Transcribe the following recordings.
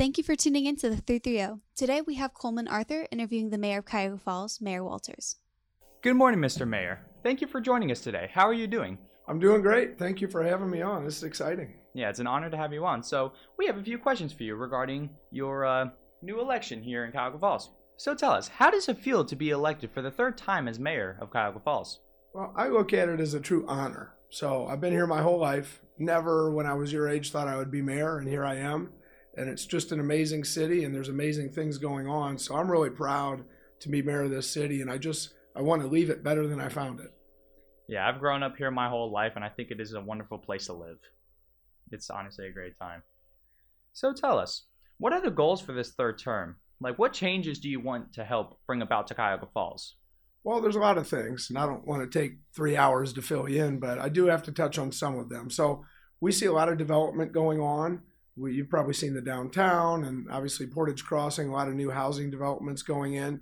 Thank you for tuning in to the 330. Today we have Coleman Arthur interviewing the mayor of Cuyahoga Falls, Mayor Walters. Good morning, Mr. Mayor. Thank you for joining us today. How are you doing? I'm doing great. Thank you for having me on. This is exciting. Yeah, it's an honor to have you on. So, we have a few questions for you regarding your uh, new election here in Cuyahoga Falls. So, tell us, how does it feel to be elected for the third time as mayor of Cuyahoga Falls? Well, I look at it as a true honor. So, I've been here my whole life. Never, when I was your age, thought I would be mayor, and here I am. And it's just an amazing city, and there's amazing things going on. So, I'm really proud to be mayor of this city, and I just I want to leave it better than I found it. Yeah, I've grown up here my whole life, and I think it is a wonderful place to live. It's honestly a great time. So tell us, what are the goals for this third term? Like, what changes do you want to help bring about to Cuyahoga Falls? Well, there's a lot of things, and I don't want to take three hours to fill you in, but I do have to touch on some of them. So, we see a lot of development going on. We, you've probably seen the downtown and obviously Portage Crossing, a lot of new housing developments going in.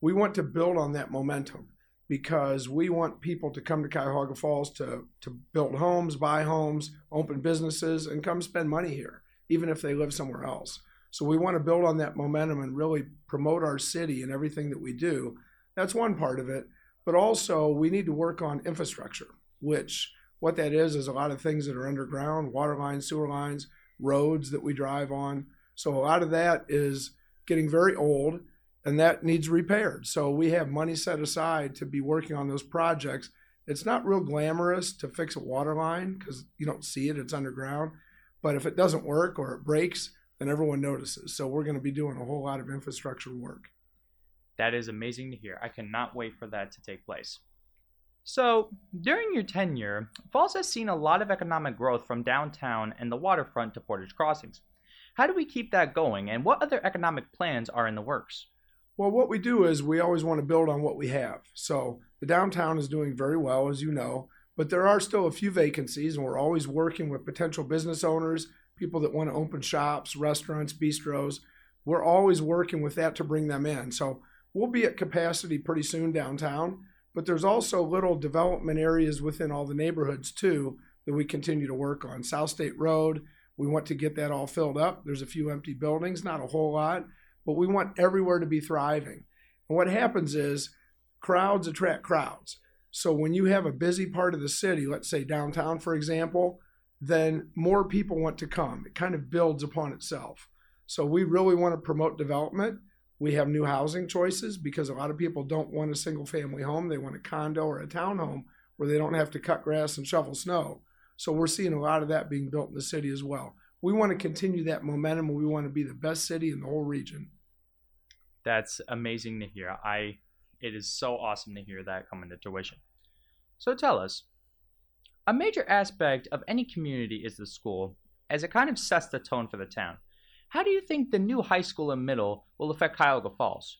We want to build on that momentum because we want people to come to Cuyahoga Falls to, to build homes, buy homes, open businesses, and come spend money here, even if they live somewhere else. So we want to build on that momentum and really promote our city and everything that we do. That's one part of it. But also, we need to work on infrastructure, which what that is is a lot of things that are underground water lines, sewer lines, roads that we drive on. So a lot of that is getting very old and that needs repaired. So we have money set aside to be working on those projects. It's not real glamorous to fix a water line because you don't see it, it's underground. But if it doesn't work or it breaks, then everyone notices. So we're going to be doing a whole lot of infrastructure work. That is amazing to hear. I cannot wait for that to take place. So, during your tenure, Falls has seen a lot of economic growth from downtown and the waterfront to Portage Crossings. How do we keep that going, and what other economic plans are in the works? Well, what we do is we always want to build on what we have. So the downtown is doing very well, as you know, but there are still a few vacancies, and we're always working with potential business owners, people that want to open shops, restaurants, bistros. We're always working with that to bring them in. So we'll be at capacity pretty soon downtown, but there's also little development areas within all the neighborhoods too that we continue to work on. South State Road, we want to get that all filled up. There's a few empty buildings, not a whole lot but we want everywhere to be thriving. And what happens is crowds attract crowds. So when you have a busy part of the city, let's say downtown, for example, then more people want to come. It kind of builds upon itself. So we really want to promote development. We have new housing choices because a lot of people don't want a single family home. They want a condo or a townhome where they don't have to cut grass and shovel snow. So we're seeing a lot of that being built in the city as well. We want to continue that momentum. We want to be the best city in the whole region that's amazing to hear. I it is so awesome to hear that coming to tuition. So tell us, a major aspect of any community is the school, as it kind of sets the tone for the town. How do you think the new high school and middle will affect Cuyahoga Falls?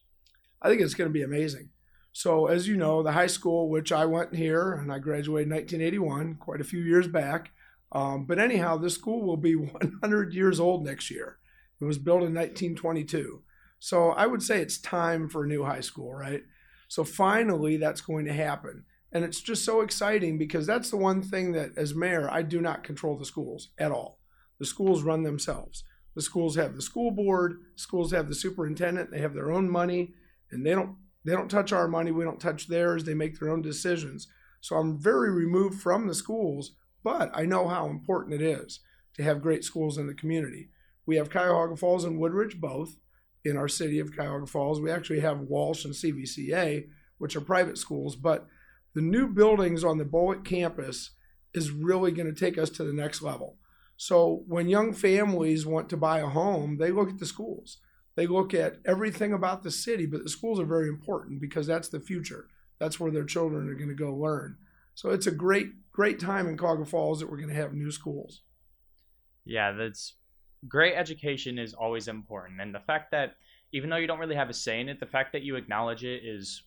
I think it's going to be amazing. So, as you know, the high school, which I went here and I graduated in 1981, quite a few years back. Um, but anyhow, this school will be 100 years old next year. It was built in 1922. So I would say it's time for a new high school, right? So finally, that's going to happen. And it's just so exciting because that's the one thing that, as mayor, I do not control the schools at all. The schools run themselves. The schools have the school board, schools have the superintendent, they have their own money, and they don't they don't touch our money, we don't touch theirs, they make their own decisions. So I'm very removed from the schools, but I know how important it is to have great schools in the community. We have Cuyahoga Falls and Woodridge both in our city of Cuyahoga Falls. We actually have Walsh and CVCA, which are private schools, but the new buildings on the Bullitt campus is really going to take us to the next level. So when young families want to buy a home, they look at the schools. They look at everything about the city, but the schools are very important because that's the future. That's where their children are going to go learn. So it's a great, great time in Cuyahoga Falls that we're going to have new schools. Yeah, that's great education is always important. And the fact that even though you don't really have a say in it, the fact that you acknowledge it is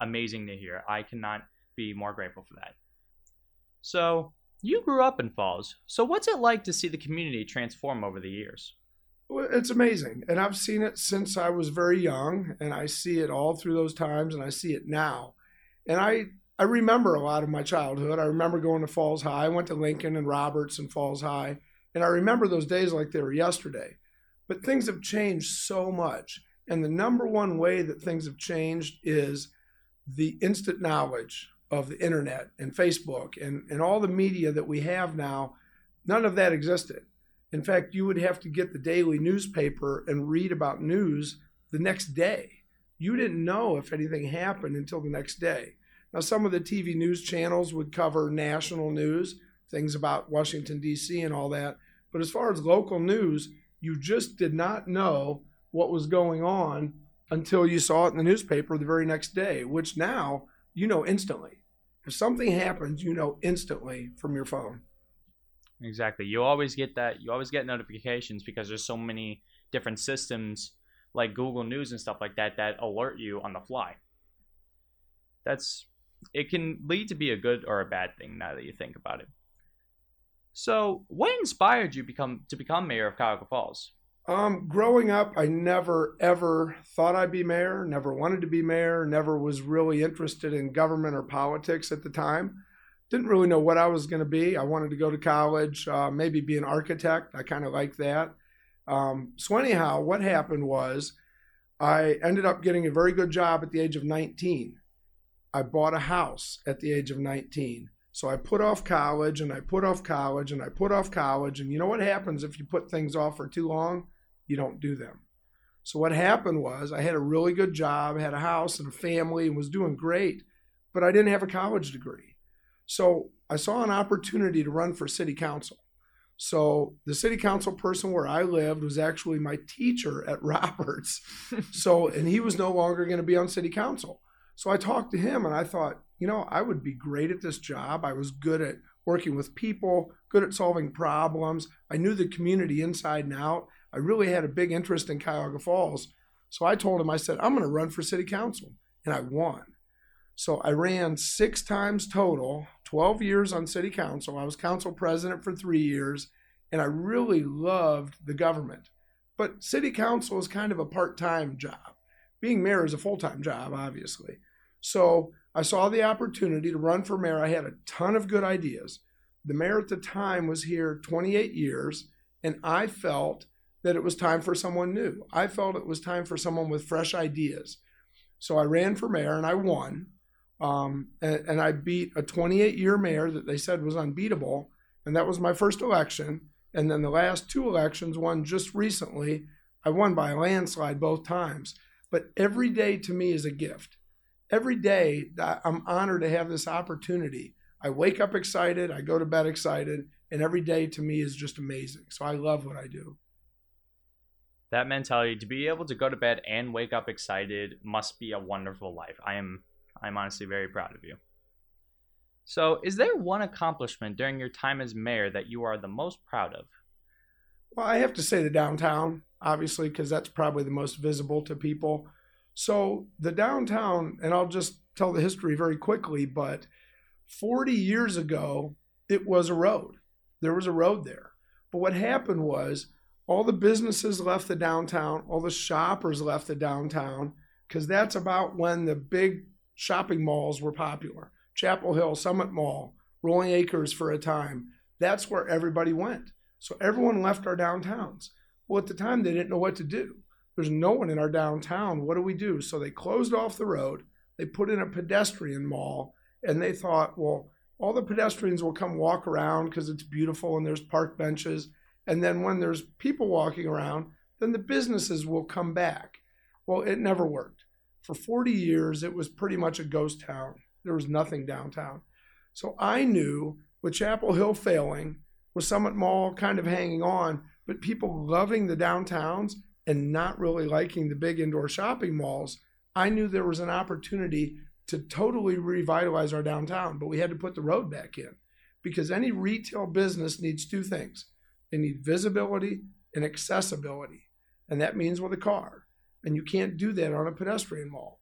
amazing to hear. I cannot be more grateful for that. So, you grew up in Falls. So, what's it like to see the community transform over the years? It's amazing. And I've seen it since I was very young, and I see it all through those times, and I see it now. And I, I remember a lot of my childhood. I remember going to Falls High. I went to Lincoln and Roberts and Falls High. And I remember those days like they were yesterday. But things have changed so much. And the number one way that things have changed is the instant knowledge of the internet and Facebook and, and all the media that we have now. None of that existed. In fact, you would have to get the daily newspaper and read about news the next day. You didn't know if anything happened until the next day. Now, some of the TV news channels would cover national news, things about Washington, D.C., and all that. But as far as local news, you just did not know what was going on until you saw it in the newspaper the very next day, which now you know instantly. If something happens, you know instantly from your phone. Exactly. You always get that. You always get notifications because there's so many different systems like Google News and stuff like that that alert you on the fly. That's it can lead to be a good or a bad thing now that you think about it. So, what inspired you become to become mayor of Cuyahoga Falls? Um, growing up, I never ever thought I'd be mayor. Never wanted to be mayor. Never was really interested in government or politics at the time didn't really know what I was going to be. I wanted to go to college, uh, maybe be an architect. I kind of like that. Um, so, anyhow, what happened was I ended up getting a very good job at the age of 19. I bought a house at the age of 19. So I put off college and I put off college and I put off college. And you know what happens if you put things off for too long? You don't do them. So what happened was I had a really good job, had a house and a family, and was doing great, but I didn't have a college degree. So I saw an opportunity to run for city council. So the city council person where I lived was actually my teacher at Roberts. so and he was no longer going to be on city council. So I talked to him and I thought, you know, I would be great at this job. I was good at working with people, good at solving problems. I knew the community inside and out. I really had a big interest in Cuyahoga Falls. So I told him, I said, I'm going to run for city council. And I won. So I ran six times total, 12 years on city council. I was council president for three years, and I really loved the government. But city council is kind of a part time job. Being mayor is a full time job, obviously. So I saw the opportunity to run for mayor. I had a ton of good ideas. The mayor at the time was here 28 years, and I felt that it was time for someone new. I felt it was time for someone with fresh ideas. So I ran for mayor and I won. Um, and, and, I beat a 28 year mayor that they said was unbeatable. And that was my first election. And then the last two elections, one just recently, I won by a landslide both times. But every day to me is a gift. Every day I'm honored to have this opportunity. I wake up excited, I go to bed excited, and every day to me is just amazing. So I love what I do. That mentality to be able to go to bed and wake up excited must be a wonderful life. I am I'm honestly very proud of you. So, is there one accomplishment during your time as mayor that you are the most proud of? Well, I have to say the downtown, obviously, because that's probably the most visible to people. So, the downtown, and I'll just tell the history very quickly, but 40 years ago, it was a road. There was a road there. But what happened was all the businesses left the downtown, all the shoppers left the downtown, because that's about when the big shopping malls were popular. Chapel Hill, Summit Mall, Rolling Acres for a time. That's where everybody went. So everyone left our downtowns. Well, at the time, they didn't know what to do. There's no one in our downtown. What do we do? So they closed off the road. They put in a pedestrian mall, and they thought, well, all the pedestrians will come walk around because it's beautiful and there's park benches. And then when there's people walking around, then the businesses will come back. Well, it never worked for 40 years, it was pretty much a ghost town. There was nothing downtown. So I knew with Chapel Hill failing, with Summit Mall kind of hanging on, but people loving the downtowns and not really liking the big indoor shopping malls, I knew there was an opportunity to totally revitalize our downtown. But we had to put the road back in because any retail business needs two things they need visibility and accessibility. And that means with a car. And you can't do that on a pedestrian mall.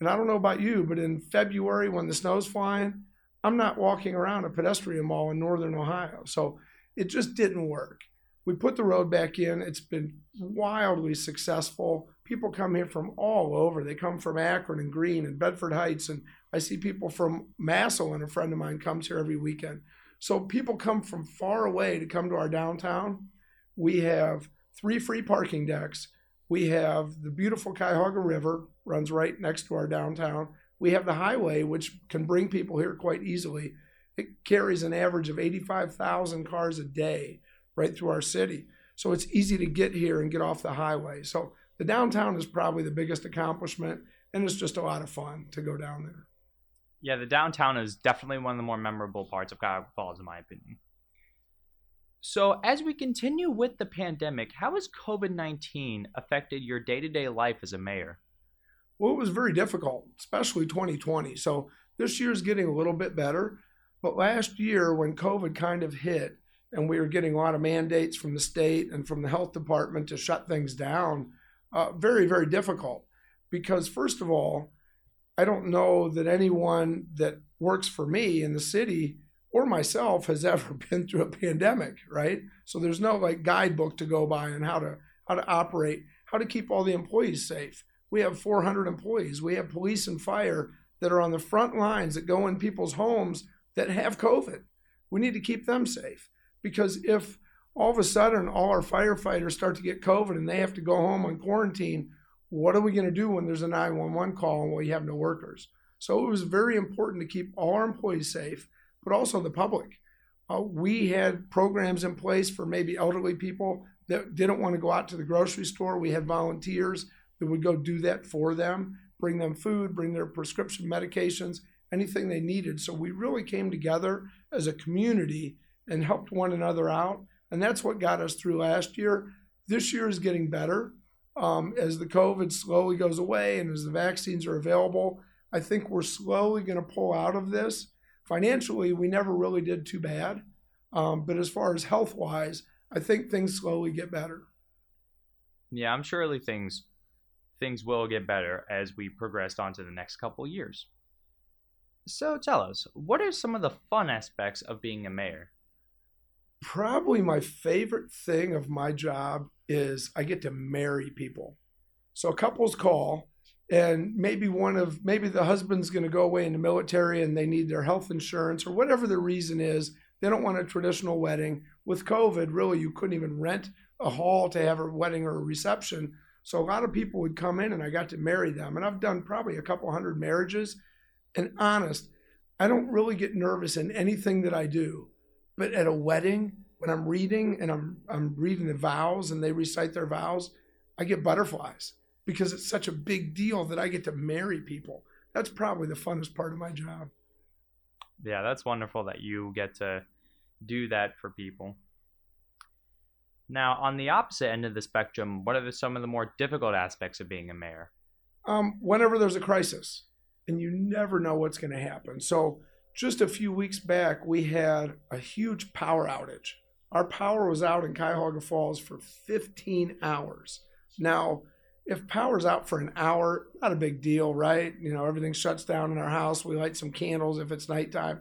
And I don't know about you, but in February when the snow's flying, I'm not walking around a pedestrian mall in northern Ohio. So it just didn't work. We put the road back in. It's been wildly successful. People come here from all over. They come from Akron and Green and Bedford Heights. And I see people from Massillon, a friend of mine comes here every weekend. So people come from far away to come to our downtown. We have three free parking decks. We have the beautiful Cuyahoga River runs right next to our downtown. We have the highway, which can bring people here quite easily. It carries an average of 85,000 cars a day right through our city. So it's easy to get here and get off the highway. So the downtown is probably the biggest accomplishment, and it's just a lot of fun to go down there. Yeah, the downtown is definitely one of the more memorable parts of Cuyahoga Falls, in my opinion. So, as we continue with the pandemic, how has COVID 19 affected your day to day life as a mayor? Well, it was very difficult, especially 2020. So, this year is getting a little bit better. But last year, when COVID kind of hit, and we were getting a lot of mandates from the state and from the health department to shut things down, uh, very, very difficult. Because, first of all, I don't know that anyone that works for me in the city or myself has ever been through a pandemic, right? So there's no like guidebook to go by on how to how to operate, how to keep all the employees safe. We have 400 employees. We have police and fire that are on the front lines that go in people's homes that have COVID. We need to keep them safe because if all of a sudden all our firefighters start to get COVID and they have to go home on quarantine, what are we going to do when there's a 911 call and we have no workers? So it was very important to keep all our employees safe but also the public. Uh, we had programs in place for maybe elderly people that didn't want to go out to the grocery store. We had volunteers that would go do that for them, bring them food, bring their prescription medications, anything they needed. So we really came together as a community and helped one another out. And that's what got us through last year. This year is getting better. Um, as the COVID slowly goes away and as the vaccines are available, I think we're slowly going to pull out of this financially, we never really did too bad. Um, but as far as health wise, I think things slowly get better. Yeah, I'm surely things things will get better as we progress on to the next couple years. So tell us, what are some of the fun aspects of being a mayor? Probably my favorite thing of my job is I get to marry people. So couples call and maybe one of maybe the husband's going to go away in the military and they need their health insurance or whatever the reason is. They don't want a traditional wedding. With covid really you couldn't even rent a hall to have a wedding or a reception. So a lot of people would come in and i got to marry them and i've done probably a couple hundred marriages. And honest i don't really get nervous in anything that i do but at a wedding when i'm reading and i'm i'm reading the vows and they recite their vows i get butterflies because it's such a big deal that I get to marry people. That's probably the funnest part of my job. Yeah, that's wonderful that you get to do that for people. Now, on the opposite end of the spectrum, what are the, some of the more difficult aspects of being a mayor? Um, whenever there's a crisis, and you never know what's going to happen. So, just a few weeks back, we had a huge power outage. Our power was out in Cuyahoga Falls for 15 hours. Now, if power's out for an hour, not a big deal, right? You know, everything shuts down in our house. We light some candles if it's nighttime.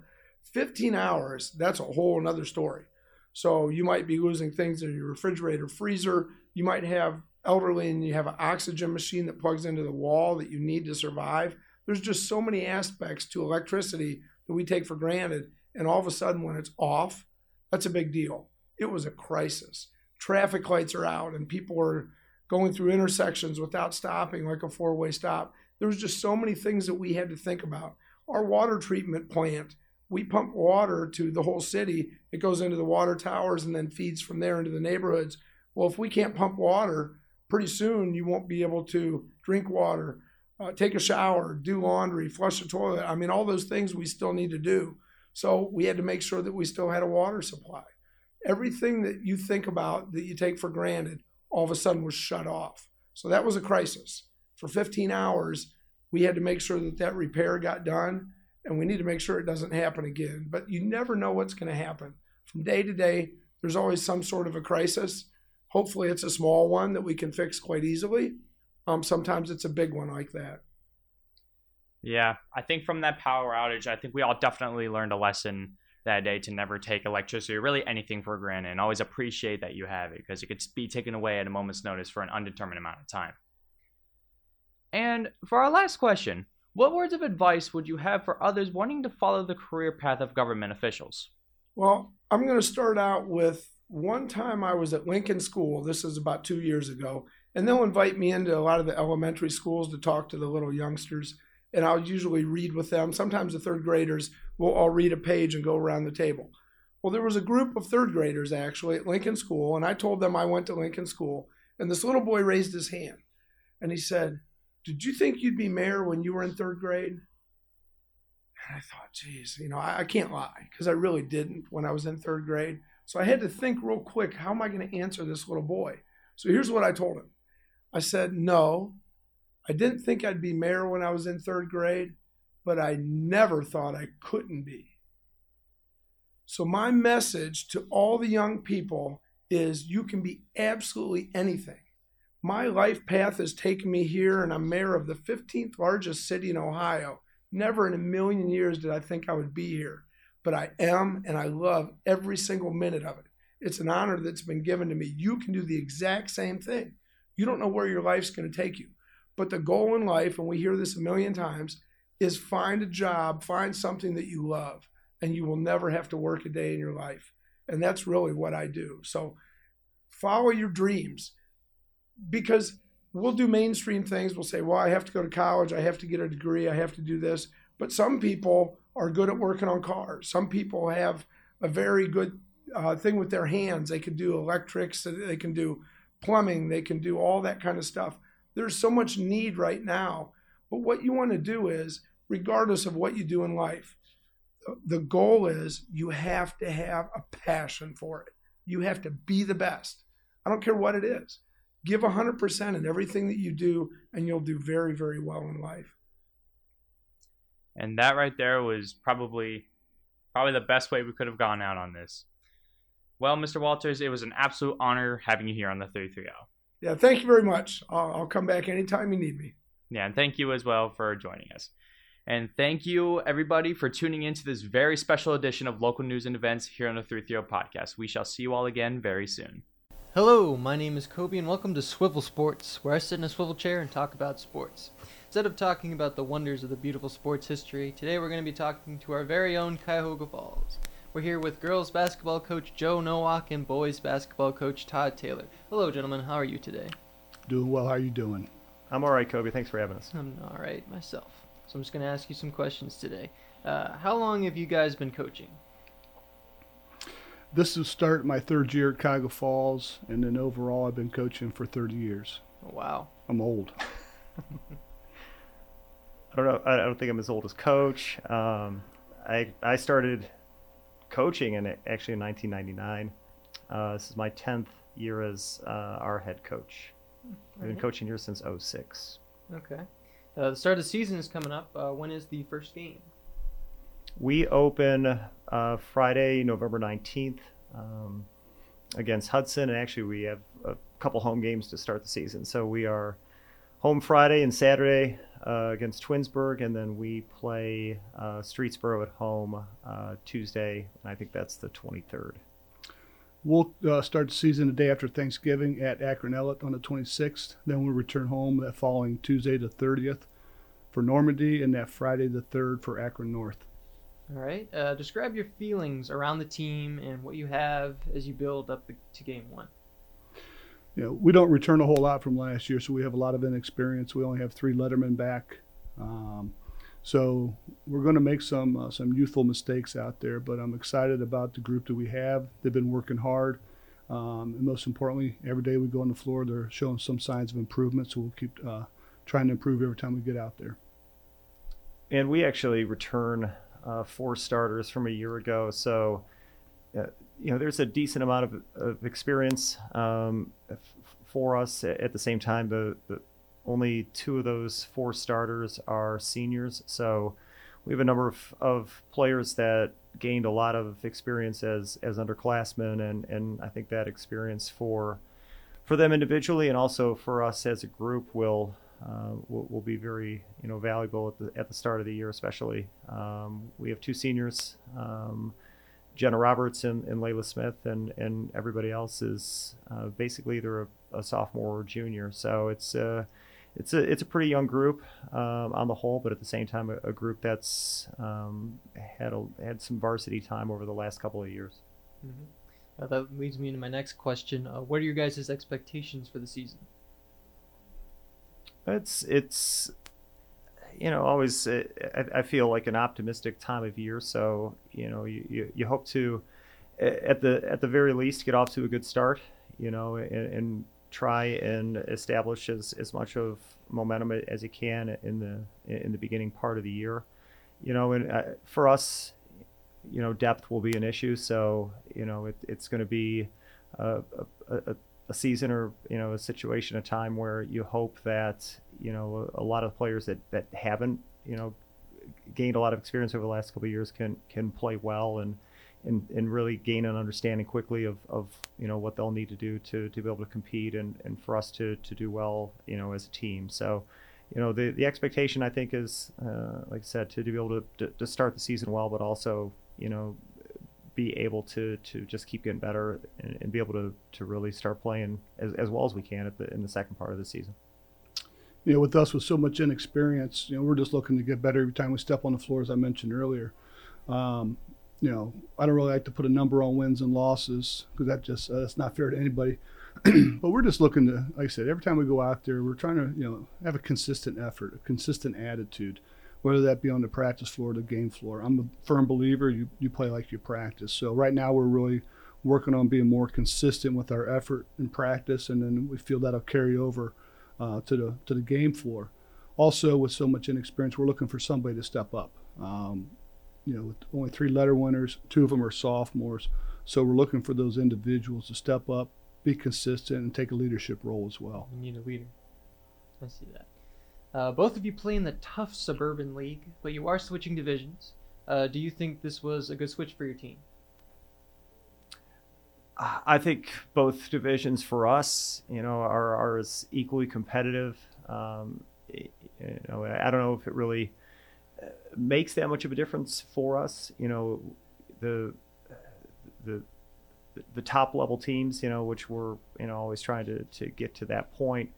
15 hours, that's a whole another story. So you might be losing things in your refrigerator, freezer. You might have elderly and you have an oxygen machine that plugs into the wall that you need to survive. There's just so many aspects to electricity that we take for granted. And all of a sudden, when it's off, that's a big deal. It was a crisis. Traffic lights are out and people are going through intersections without stopping, like a four way stop. There was just so many things that we had to think about. Our water treatment plant, we pump water to the whole city. It goes into the water towers and then feeds from there into the neighborhoods. Well, if we can't pump water, pretty soon you won't be able to drink water, uh, take a shower, do laundry, flush the toilet. I mean, all those things we still need to do. So we had to make sure that we still had a water supply. Everything that you think about that you take for granted, all of a sudden was shut off. So that was a crisis. For 15 hours, we had to make sure that that repair got done, and we need to make sure it doesn't happen again. But you never know what's going to happen. From day to day, there's always some sort of a crisis. Hopefully, it's a small one that we can fix quite easily. Um, sometimes it's a big one like that. Yeah, I think from that power outage, I think we all definitely learned a lesson that day to never take electricity or really anything for granted and always appreciate that you have it because it could be taken away at a moment's notice for an undetermined amount of time. And for our last question, what words of advice would you have for others wanting to follow the career path of government officials? Well, I'm going to start out with one time I was at Lincoln School. This is about two years ago, and they'll invite me into a lot of the elementary schools to talk to the little youngsters. And I'll usually read with them. Sometimes the third graders will all read a page and go around the table. Well, there was a group of third graders actually at Lincoln School, and I told them I went to Lincoln School. And this little boy raised his hand and he said, Did you think you'd be mayor when you were in third grade? And I thought, geez, you know, I, I can't lie because I really didn't when I was in third grade. So I had to think real quick, how am I going to answer this little boy? So here's what I told him I said, No, I didn't think I'd be mayor when I was in third grade, but I never thought I couldn't be. So, my message to all the young people is you can be absolutely anything. My life path has taken me here, and I'm mayor of the 15th largest city in Ohio. Never in a million years did I think I would be here, but I am, and I love every single minute of it. It's an honor that's been given to me. You can do the exact same thing. You don't know where your life's going to take you. But the goal in life, and we hear this a million times, is find a job, find something that you love and you will never have to work a day in your life. And that's really what I do. So follow your dreams because we'll do mainstream things. We'll say, well, I have to go to college, I have to get a degree, I have to do this. But some people are good at working on cars. Some people have a very good uh, thing with their hands. They can do electrics, they can do plumbing, they can do all that kind of stuff. There's so much need right now. But what you want to do is, regardless of what you do in life, the goal is you have to have a passion for it. You have to be the best. I don't care what it is. Give 100% in everything that you do, and you'll do very, very well in life. And that right there was probably probably the best way we could have gone out on this. Well, Mr. Walters, it was an absolute honor having you here on the 330. Yeah, thank you very much. I'll, I'll come back anytime you need me. Yeah, and thank you as well for joining us. And thank you, everybody, for tuning in to this very special edition of local news and events here on the 330 podcast. We shall see you all again very soon. Hello, my name is Kobe, and welcome to Swivel Sports, where I sit in a swivel chair and talk about sports. Instead of talking about the wonders of the beautiful sports history, today we're going to be talking to our very own Cuyahoga Falls. We're here with girls basketball coach Joe Nowak and boys basketball coach Todd Taylor. Hello, gentlemen. How are you today? Doing well. How are you doing? I'm all right, Kobe. Thanks for having us. I'm all right myself. So I'm just going to ask you some questions today. Uh, how long have you guys been coaching? This is start my third year at Cuyahoga Falls, and then overall I've been coaching for 30 years. Oh, wow. I'm old. I don't know. I don't think I'm as old as Coach. Um, I I started coaching and actually in 1999. Uh, this is my 10th year as uh, our head coach. I've been coaching here since 06. Okay. Uh, the start of the season is coming up. Uh, when is the first game? We open uh, Friday, November 19th um, against Hudson. And actually, we have a couple home games to start the season. So we are home Friday and Saturday uh, against Twinsburg. And then we play uh, Streetsboro at home uh, Tuesday. And I think that's the 23rd. We'll uh, start the season the day after Thanksgiving at Akron Ellet on the 26th. Then we'll return home that following Tuesday, the 30th, for Normandy, and that Friday, the 3rd, for Akron North. All right. Uh, describe your feelings around the team and what you have as you build up to game one. You know, we don't return a whole lot from last year, so we have a lot of inexperience. We only have three Lettermen back. Um, so we're going to make some uh, some youthful mistakes out there, but I'm excited about the group that we have. They've been working hard, um, and most importantly, every day we go on the floor, they're showing some signs of improvement. So we'll keep uh, trying to improve every time we get out there. And we actually return uh, four starters from a year ago, so uh, you know there's a decent amount of, of experience um, f- for us. At the same time, the, the only two of those four starters are seniors. So we have a number of, of players that gained a lot of experience as as underclassmen, and and I think that experience for for them individually and also for us as a group will uh, will, will be very you know valuable at the at the start of the year, especially. Um, we have two seniors. Um, Jenna Roberts and, and Layla Smith and, and everybody else is uh, basically either a, a, sophomore or junior. So it's uh, it's a it's a pretty young group um, on the whole, but at the same time, a, a group that's um, had a, had some varsity time over the last couple of years. Mm-hmm. Uh, that leads me into my next question. Uh, what are your guys' expectations for the season? It's it's you know always uh, I, I feel like an optimistic time of year. So you know you, you, you hope to at the at the very least get off to a good start. You know and, and try and establish as, as much of momentum as you can in the in the beginning part of the year. You know, and uh, for us, you know, depth will be an issue. So you know, it, it's going to be a, a, a, season or you know a situation, a time where you hope that you know a, a lot of players that that haven't you know gained a lot of experience over the last couple of years can can play well and and, and really gain an understanding quickly of, of you know what they'll need to do to, to be able to compete and, and for us to, to do well you know as a team. So you know the, the expectation I think is uh, like I said to, to be able to, to, to start the season well but also you know be able to to just keep getting better and, and be able to, to really start playing as, as well as we can at the, in the second part of the season. You know with us with so much inexperience you know we're just looking to get better every time we step on the floor as I mentioned earlier. Um, you know, I don't really like to put a number on wins and losses because that just uh, that's not fair to anybody. but we're just looking to, like I said, every time we go out there, we're trying to, you know, have a consistent effort, a consistent attitude, whether that be on the practice floor or the game floor. I'm a firm believer you, you play like you practice. So right now we're really working on being more consistent with our effort in practice, and then we feel that'll carry over uh, to the to the game floor. Also, with so much inexperience, we're looking for somebody to step up. Um, you know, with only three letter winners, two of them are sophomores. So we're looking for those individuals to step up, be consistent, and take a leadership role as well. You need a leader. I see that. Uh, both of you play in the tough suburban league, but you are switching divisions. Uh, do you think this was a good switch for your team? I think both divisions for us, you know, are, are as equally competitive. Um, you know, I don't know if it really makes that much of a difference for us. You know, the the the top level teams, you know, which we're you know always trying to to get to that point,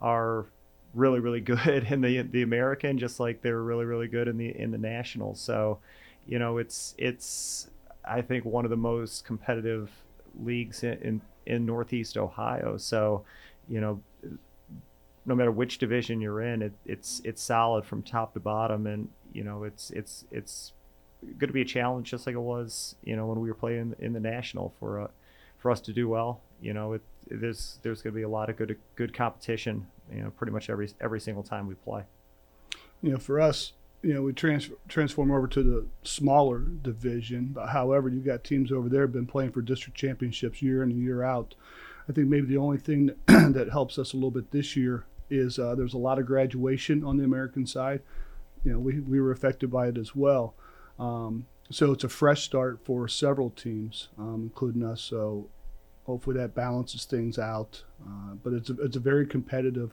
are really really good in the the American, just like they're really really good in the in the national. So, you know, it's it's I think one of the most competitive leagues in in, in Northeast Ohio. So, you know, no matter which division you're in, it, it's it's solid from top to bottom, and you know it's it's it's going to be a challenge, just like it was, you know, when we were playing in the national for uh, for us to do well. You know, it, there's there's going to be a lot of good good competition, you know, pretty much every every single time we play. You know, for us, you know, we trans- transform over to the smaller division. But however, you've got teams over there been playing for district championships year in and year out. I think maybe the only thing that, that helps us a little bit this year is uh, there's a lot of graduation on the American side. You know, we, we were affected by it as well. Um, so it's a fresh start for several teams, um, including us. So hopefully that balances things out. Uh, but it's a, it's a very competitive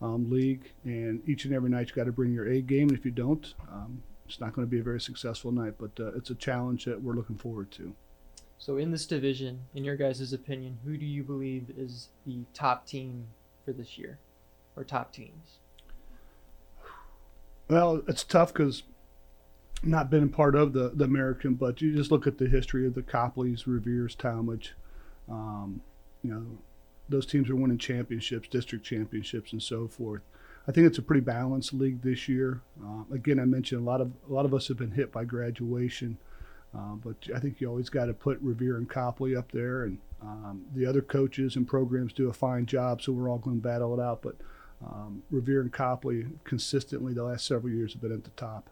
um, league, and each and every night you got to bring your A game. And if you don't, um, it's not going to be a very successful night. But uh, it's a challenge that we're looking forward to. So in this division, in your guys' opinion, who do you believe is the top team for this year? or top teams? Well, it's tough because not been part of the, the American, but you just look at the history of the Copleys, Revere's, Tallmadge. Um, you know, those teams are winning championships, district championships, and so forth. I think it's a pretty balanced league this year. Uh, again, I mentioned a lot of a lot of us have been hit by graduation, uh, but I think you always got to put Revere and Copley up there, and um, the other coaches and programs do a fine job. So we're all going to battle it out, but um, Revere and Copley consistently the last several years have been at the top.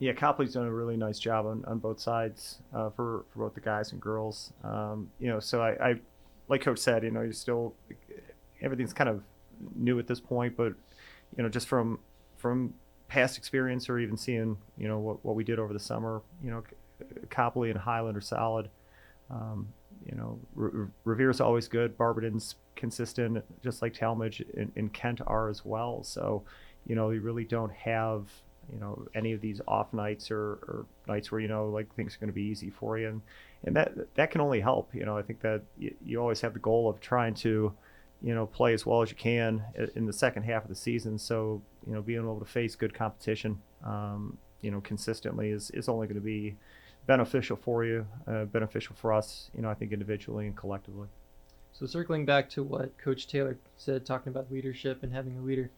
Yeah, Copley's done a really nice job on, on both sides uh, for for both the guys and girls. Um, you know, so I, I, like Coach said, you know, you're still everything's kind of new at this point, but you know, just from from past experience or even seeing you know what, what we did over the summer, you know, Copley and Highland are solid. Um, you know, Re- Revere's always good. Barberton's consistent, just like Tallmadge and, and, Kent are as well. So, you know, you really don't have, you know, any of these off nights or, or nights where, you know, like things are going to be easy for you. And, and that, that can only help. You know, I think that you, you always have the goal of trying to, you know, play as well as you can in the second half of the season. So, you know, being able to face good competition, um, you know, consistently is, is only going to be beneficial for you, uh, beneficial for us. You know, I think individually and collectively. So circling back to what Coach Taylor said, talking about leadership and having a leader,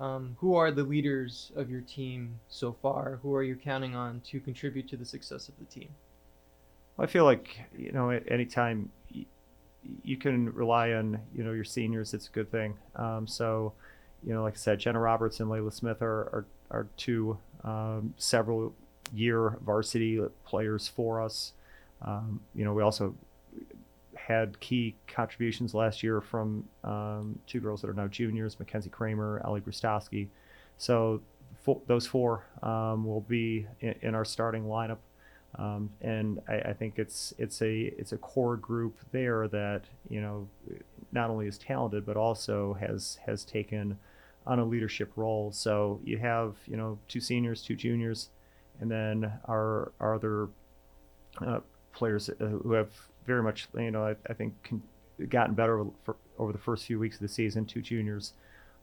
um, who are the leaders of your team so far? Who are you counting on to contribute to the success of the team? I feel like you know, at any time you can rely on you know your seniors. It's a good thing. Um, so, you know, like I said, Jenna Roberts and Layla Smith are are, are two um, several year varsity players for us. Um, you know, we also had key contributions last year from um, two girls that are now juniors, Mackenzie Kramer, Ellie Brustowski. So fo- those four um, will be in, in, our starting lineup, um, and I, I, think it's it's a it's a core group there that you know not only is talented but also has has taken on a leadership role. So you have you know two seniors, two juniors, and then our our other uh, players uh, who have very much, you know, I, I think con- gotten better for, over the first few weeks of the season. Two juniors,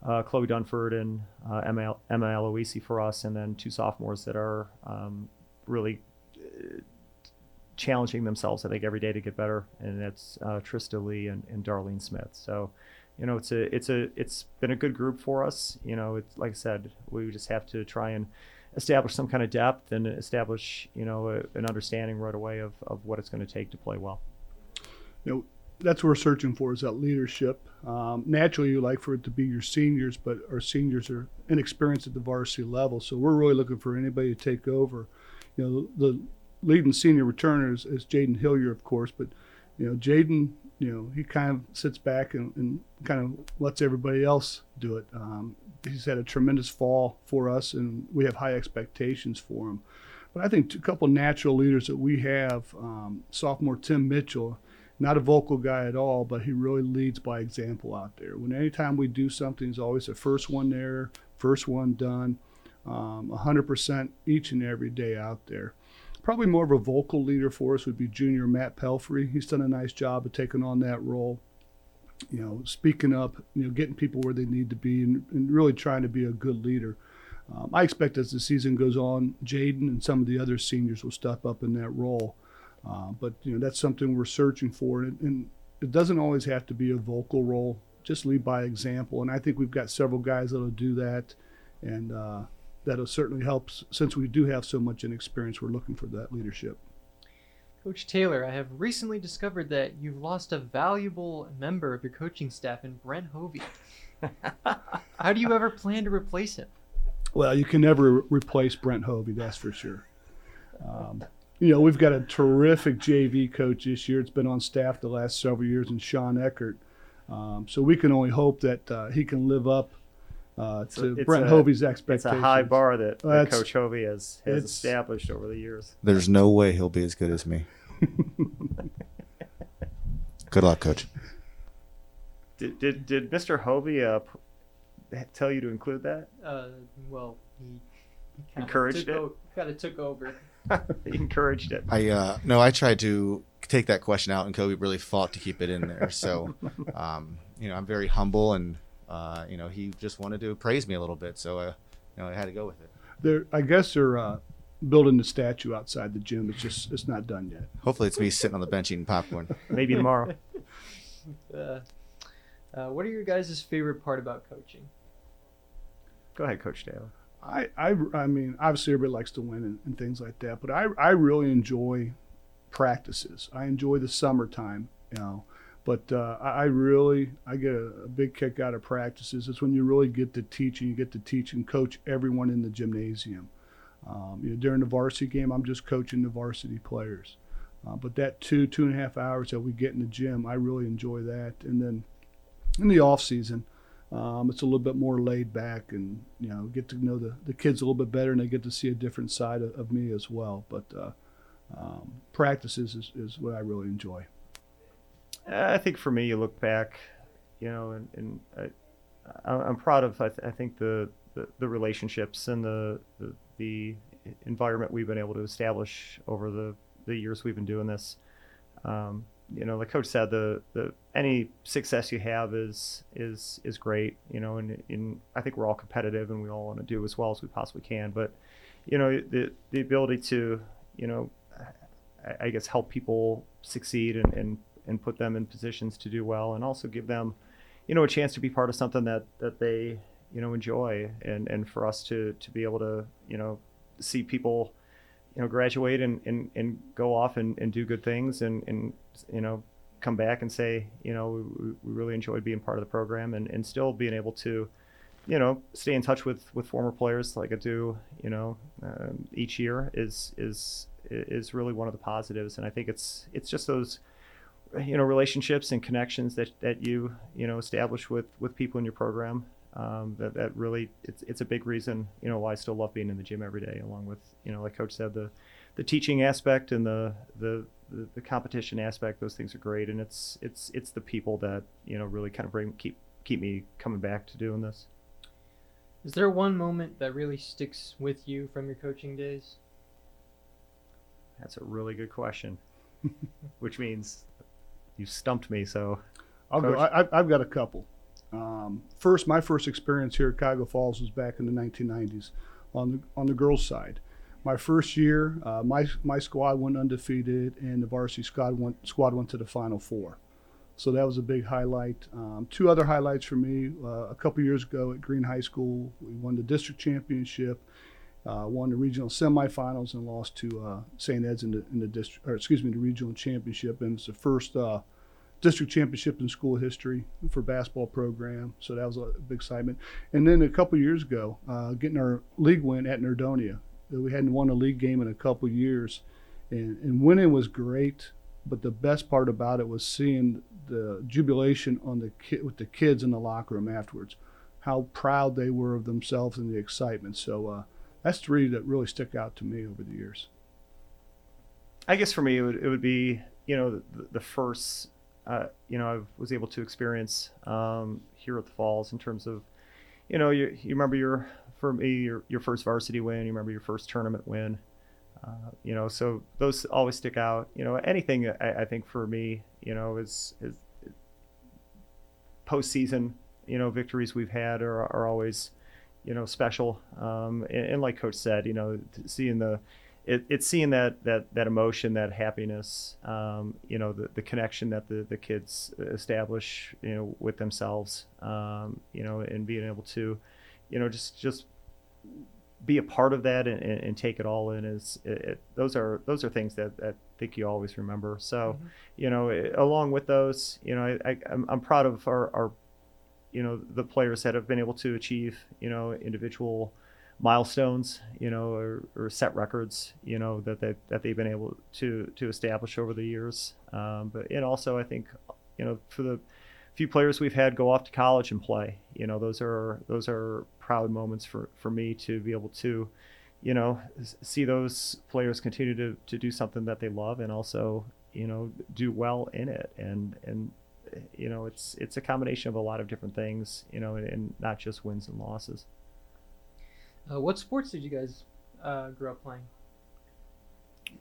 uh, Chloe Dunford and uh, Emma, Emma Aloisi for us, and then two sophomores that are um, really uh, challenging themselves, I think, every day to get better, and that's uh, Trista Lee and, and Darlene Smith. So, you know, it's a it's a it's been a good group for us. You know, it's like I said, we just have to try and establish some kind of depth and establish, you know, a, an understanding right away of, of what it's going to take to play well. You know, that's what we're searching for is that leadership. Um, naturally, you like for it to be your seniors, but our seniors are inexperienced at the varsity level, so we're really looking for anybody to take over. You know, the leading senior returner is, is Jaden Hillier, of course, but you know, Jaden, you know, he kind of sits back and, and kind of lets everybody else do it. Um, he's had a tremendous fall for us, and we have high expectations for him. But I think a couple natural leaders that we have, um, sophomore Tim Mitchell, not a vocal guy at all, but he really leads by example out there. When anytime we do something, he's always the first one there, first one done, um, 100% each and every day out there. Probably more of a vocal leader for us would be junior Matt Pelfrey. He's done a nice job of taking on that role you know, speaking up, you know, getting people where they need to be, and, and really trying to be a good leader. Um, I expect as the season goes on, Jaden and some of the other seniors will step up in that role. Uh, but you know, that's something we're searching for, and, and, it doesn't always have to be a vocal role. Just lead by example, and I think we've got several guys that'll do that, and uh, that'll certainly help. Since we do have so much inexperience, we're looking for that leadership. Coach Taylor, I have recently discovered that you've lost a valuable member of your coaching staff in Brent Hovey. How do you ever plan to replace him? Well, you can never replace Brent Hovey, that's for sure. Um, you know, we've got a terrific JV coach this year. It's been on staff the last several years, and Sean Eckert. Um, so we can only hope that uh, he can live up uh, to Brent a, Hovey's expectations. It's a high bar that, that Coach Hovey has, has established over the years. There's no way he'll be as good as me. Good luck, coach. Did did, did Mr. Hovey uh, tell you to include that? Uh, well, he, he encouraged it. O- kind of took over. he encouraged it. I uh, no, I tried to take that question out, and Kobe really fought to keep it in there. So, um, you know, I'm very humble, and uh, you know, he just wanted to praise me a little bit, so uh, you know, I had to go with it. There, I guess there uh, building the statue outside the gym. It's just it's not done yet. Hopefully, it's me sitting on the bench eating popcorn. Maybe tomorrow. Uh, uh, what are your guys' favorite part about coaching? Go ahead, Coach Taylor. I, I, I mean, obviously everybody likes to win and, and things like that, but I, I really enjoy practices. I enjoy the summertime, you know. But uh, I, really, I get a, a, big kick out of practices. It's when you really get to teach and you get to teach and coach everyone in the gymnasium. Um, you know, during the varsity game, I'm just coaching the varsity players. Uh, but that two, two and a half hours that we get in the gym, I really enjoy that. And then in the off season, um, it's a little bit more laid back and, you know, get to know the, the kids a little bit better and they get to see a different side of, of me as well. But uh, um, practices is, is what I really enjoy. I think for me, you look back, you know, and, and I, I'm proud of, I, th- I think the, the, the, relationships and the, the the environment we've been able to establish over the, the years we've been doing this. Um, you know, like Coach said, the, the any success you have is is is great. You know, and, and I think we're all competitive and we all want to do as well as we possibly can. But you know, the the ability to you know I, I guess help people succeed and, and and put them in positions to do well, and also give them, you know, a chance to be part of something that that they you know enjoy, and and for us to to be able to you know see people you know graduate and and, and go off and, and do good things and and you know come back and say you know we, we really enjoyed being part of the program and, and still being able to you know stay in touch with with former players like I do you know um, each year is is is really one of the positives. And I think it's it's just those you know relationships and connections that that you you know establish with with people in your program. Um, that that really it's it's a big reason you know why I still love being in the gym every day along with you know like coach said the the teaching aspect and the the the, the competition aspect those things are great. And it's it's it's the people that you know really kind of bring keep keep me coming back to doing this. Is there one moment that really sticks with you from your coaching days? that's a really good question which means you stumped me so I'll go. Coach? I, I- I've got a couple. Um, first, my first experience here at Cuyahoga Falls was back in the 1990s on the on the girls' side. My first year, uh, my my squad went undefeated, and the varsity squad went squad went to the Final Four. So that was a big highlight. Um, two other highlights for me: uh, a couple years ago at Green High School, we won the district championship, uh, won the regional semifinals, and lost to uh, St. Ed's in the in the district, or excuse me, the regional championship. And it's the first uh, district championship in school history for basketball program. So that was a big excitement. And then a couple years ago, uh, getting our league win at Nordonia. We hadn't won a league game in a couple years, and, and winning was great. But the best part about it was seeing the jubilation on the kid with the kids in the locker room afterwards, how proud they were of themselves and the excitement. So uh, that's three that really stick out to me over the years. I guess for me, it would, it would be, you know, the, the first, uh, you know, I was able to experience um, here at the Falls in terms of, you know, you, you remember your, for me, your, your first varsity win, you remember your first tournament win, uh, you know, so those always stick out. You know, anything I, I think for me, you know, is, is postseason, you know, victories we've had are, are always, you know, special. Um, and, and like Coach said, you know, seeing the, it, it's seeing that that that emotion, that happiness, um, you know, the, the connection that the, the kids establish, you know, with themselves, um, you know, and being able to, you know, just just be a part of that and, and, and take it all in is it, it, those are those are things that, that I think you always remember. So, you know, it- along with those, you know, I, I I'm, I'm proud of our, our you know the players that have been able to achieve you know individual milestones you know or, or set records you know that they, that they've been able to to establish over the years. Um, but and also I think you know for the few players we've had go off to college and play you know those are those are proud moments for for me to be able to you know see those players continue to to do something that they love and also you know do well in it. And and you know it's it's a combination of a lot of different things you know and, and not just wins and losses. Uh, what sports did you guys uh, grow up playing?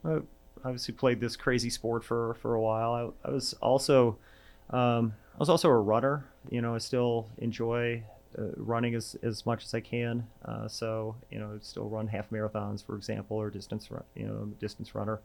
I obviously played this crazy sport for for a while. I, I was also um, i was also a runner you know i still enjoy uh, running as, as much as i can. Uh, so you know still run half marathons for example or distance run you know distance runner.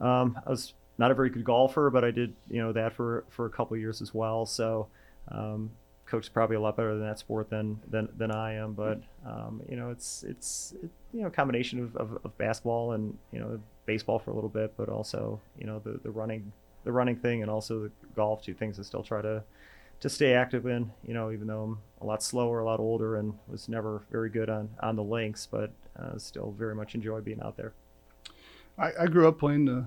Um, i was not a very good golfer but i did you know that for for a couple years as well so um, coach is probably a lot better than that sport than than, than I am. But um, you know, it's it's it, you know a combination of, of, of basketball and you know baseball for a little bit, but also you know the, the running the running thing and also the golf. Two things I still try to to stay active in. You know, even though I'm a lot slower, a lot older, and was never very good on on the links, but uh, still very much enjoy being out there. I, I grew up playing the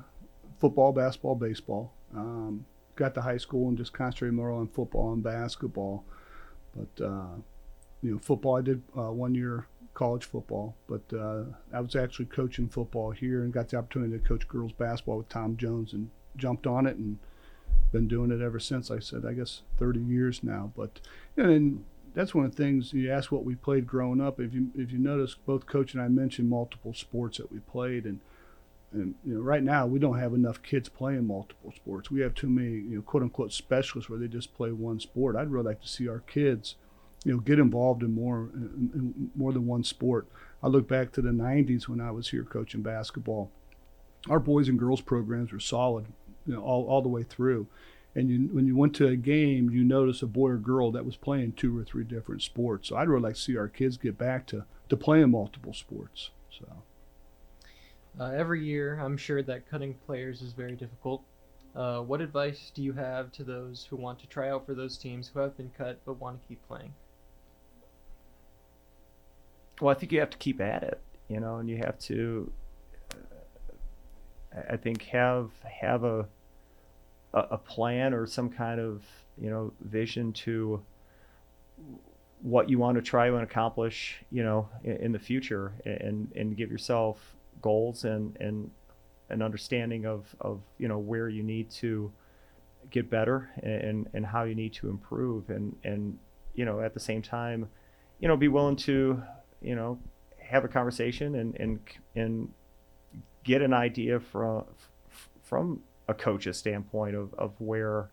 football, basketball, baseball. Um, got to high school and just concentrated more on football and basketball. But uh, you know, football I did uh, one year college football, but uh, I was actually coaching football here and got the opportunity to coach girls basketball with Tom Jones and jumped on it and been doing it ever since. I said I guess 30 years now. But and then that's one of the things you ask what we played growing up. If you if you notice, both coach and I mentioned multiple sports that we played and and you know, right now we don't have enough kids playing multiple sports. We have too many, you know, quote unquote specialists where they just play one sport. I'd really like to see our kids, you know, get involved in more in, in more than one sport. I look back to the '90s when I was here coaching basketball. our boys and girls programs were solid, you know, all, all the way through. And you, when you went to a game, you notice a boy or girl that was playing two or three different sports. So I'd really like to see our kids get back to, to playing multiple sports. So Uh, every year, I'm sure that cutting players is very difficult. Uh, what advice do you have to those who want to try out for those teams who have been cut but want to keep playing? Well, I think you have to keep at it, you know, and you have to, uh, I think, have have a, a plan or some kind of you know vision to what you want to try and accomplish, you know, in, in the future, and and give yourself goals and and an understanding of of you know where you need to get better and and how you need to improve. And and you know at the same time you know be willing to you know have a conversation and and and get an idea from from a coach's standpoint of, of where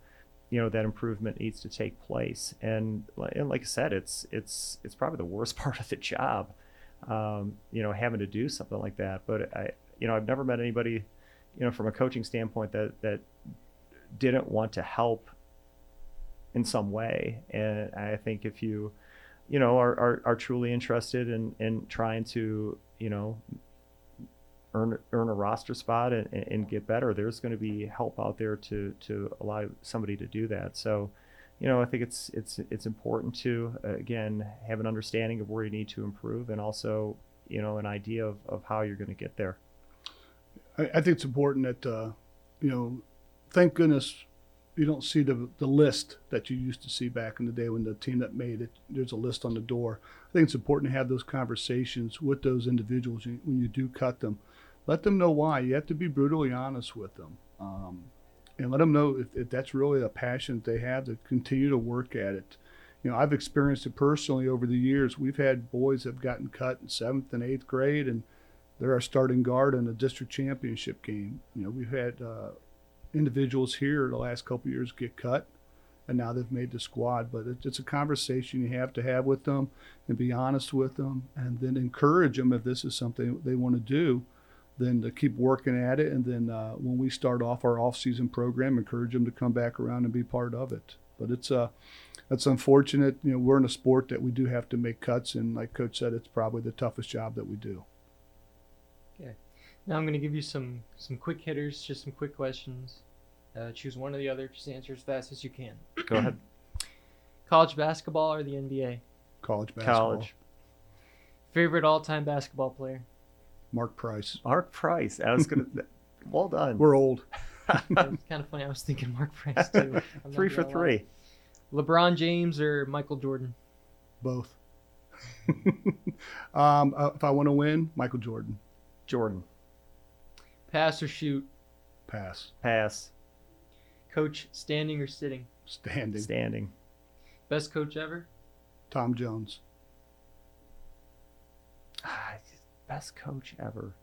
you know that improvement needs to take place. And, and like i said it's it's it's probably the worst part of the job um, you know having to do something like that. But i you know i've never met anybody you know from a coaching standpoint that that didn't want to help in some way. And i think if you you know are, are, are truly interested in, in trying to you know earn earn a roster spot and, and get better there's going to be help out there to to allow somebody to do that. So you know i think it's it's it's important to uh, again have an understanding of where you need to improve and also you know an idea of, of how you're going to get there I, I think it's important that uh, you know, thank goodness you don't see the the list that you used to see back in the day when the team that made it. There's a list on the door. I think it's important to have those conversations with those individuals when you do cut them. Let them know why. You have to be brutally honest with them, um, and let them know if, if that's really a passion that they have to continue to work at it. You know, I've experienced it personally over the years. We've had boys that have gotten cut in seventh and eighth grade, and they're our starting guard in a district championship game. You know, we've had uh, individuals here the last couple years get cut, and now they've made the squad. But it's a conversation you have to have with them and be honest with them, and then encourage them if this is something they want to do. Then to keep working at it, and then uh, when we start off our off-season program, encourage them to come back around and be part of it. But it's uh, that's unfortunate. You know, we're in a sport that we do have to make cuts, and like Coach said, it's probably the toughest job that we do. Okay. Now I'm going to give you some some quick hitters, just some quick questions. Uh, choose one or the other. Just answer as fast as you can. go ahead College basketball or the NBA? College basketball. college Favorite all-time basketball player? Mark Price. mark price i was gonna well done We're old. it's kind of funny. I was thinking Mark Price too. Three for gonna lie. three LeBron James or Michael Jordan? Both. um, uh, if I want to win, Michael Jordan. jordan Pass or shoot? Pass. pass Coach standing or sitting? Standing. standing Best coach ever? Tom Jones. Best coach ever.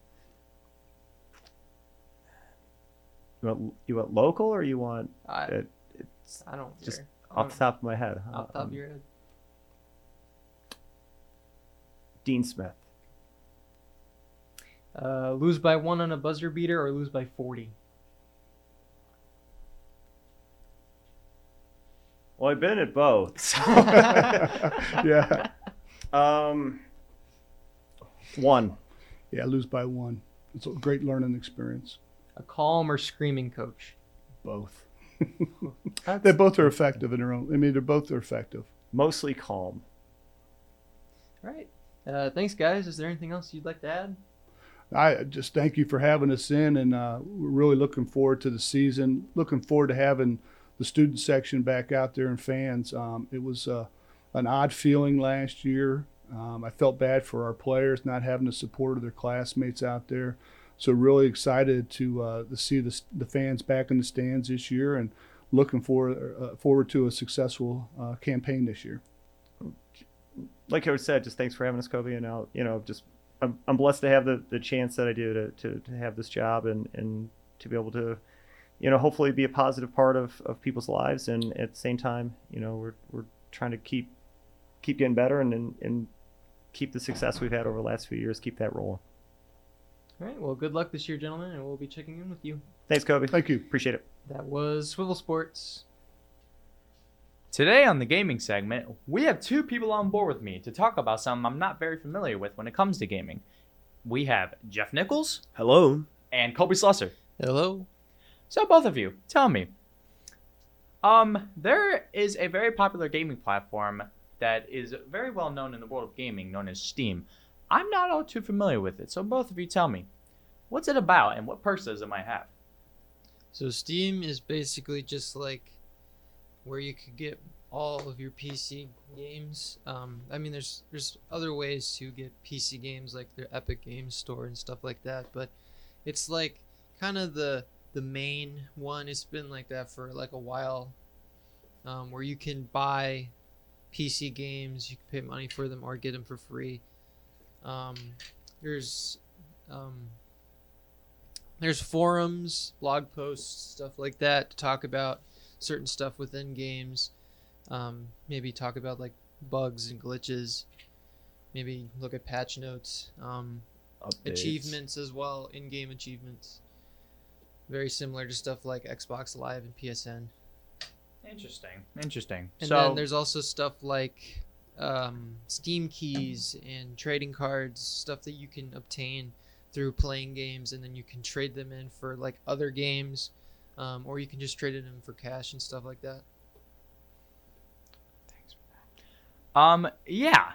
You want, you want local or you want I it, it's I don't just care. off the top of my head? Off the top Um, of your head. Dean Smith. Uh, lose by one on a buzzer beater or lose by 40? Well, I've been at both. so- yeah. um, one. Yeah, lose by one. It's a great learning experience. A calm or screaming coach? Both. they both are effective in their own. I mean, they're both are effective. Mostly calm. All right. Uh, thanks, guys. Is there anything else you'd like to add? I just thank you for having us in, and uh, we're really looking forward to the season. Looking forward to having the student section back out there and fans. Um, it was uh, an odd feeling last year. Um, I felt bad for our players not having the support of their classmates out there. So really excited to uh, to see the, the fans back in the stands this year, and looking for uh, forward to a successful uh, campaign this year. Like Coach said, just thanks for having us, Kobe. And I'll, you know, just I'm, I'm blessed to have the, the chance that I do to, to, to have this job and, and to be able to, you know, hopefully be a positive part of, of people's lives. And at the same time, you know, we're, we're trying to keep keep getting better and, and, and keep the success we've had over the last few years, keep that rolling. All right. Well, good luck this year, gentlemen, and we'll be checking in with you. Thanks, Kobe. Thank you. Appreciate it. That was Swivel Sports. Today on the gaming segment, we have two people on board with me to talk about something I'm not very familiar with when it comes to gaming. We have Jeff Nichols Hello. and Colby Slusser. Hello. So both of you, tell me. Um, there is a very popular gaming platform that is very well known in the world of gaming, known as Steam. I'm not all too familiar with it, so both of you tell me, what's it about and what perks it might have? So Steam is basically just like where you could get all of your PC games. Um, I mean, there's there's other ways to get PC games like their Epic Games Store and stuff like that, but it's like kind of the the main one. It's been like that for like a while, um, where you can buy PC games, you can pay money for them or get them for free. Um, there's um, there's forums, blog posts, stuff like that to talk about certain stuff within games. Um, maybe talk about like bugs and glitches. Maybe look at patch notes. Um, achievements as well, in-game achievements. Very similar to stuff like Xbox Live and PSN. Interesting. Interesting. And so then there's also stuff like um, Steam keys and trading cards, stuff that you can obtain through playing games, and then you can trade them in for like other games, um, or you can just trade it in for cash and stuff like that. Thanks for that. Um, yeah.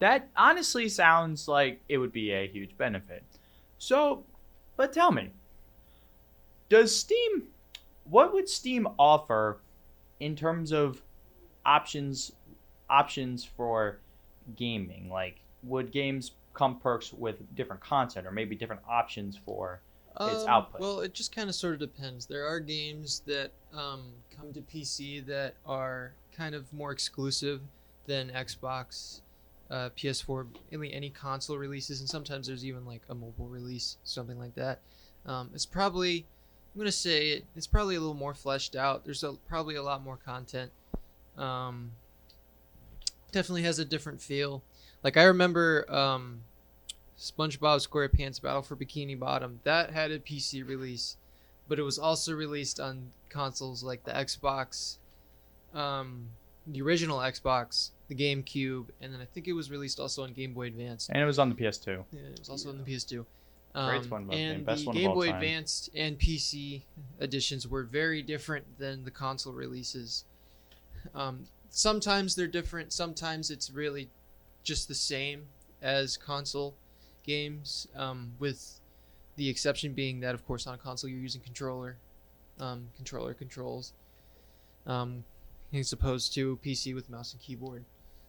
That honestly sounds like it would be a huge benefit. So, but tell me, does Steam, what would Steam offer in terms of options, options for gaming? Like, would games come perks with different content or maybe different options for its Um, output? Well, it just kind of sort of depends. There are games that um, come to PC that are kind of more exclusive than Xbox, uh, PS4, really any console releases, and sometimes there's even like a mobile release, something like that. Um, it's probably, I'm gonna say it, it's probably a little more fleshed out. There's a, probably a lot more content. Um, definitely has a different feel. Like I remember um, SpongeBob SquarePants Battle for Bikini Bottom. That had a PC release, but it was also released on consoles like the Xbox, um, the original Xbox, the GameCube, and then I think it was released also on Game Boy Advance. and it was on the PS2. Yeah, it was also on the PS2. Great Um, and best the one of Game Boy time. Advanced and PC editions were very different than the console releases. Um, sometimes they're different. Sometimes it's really just the same as console games, um, with the exception being that, of course, on a console you're using controller, um, controller controls, um, as opposed to PC with mouse and keyboard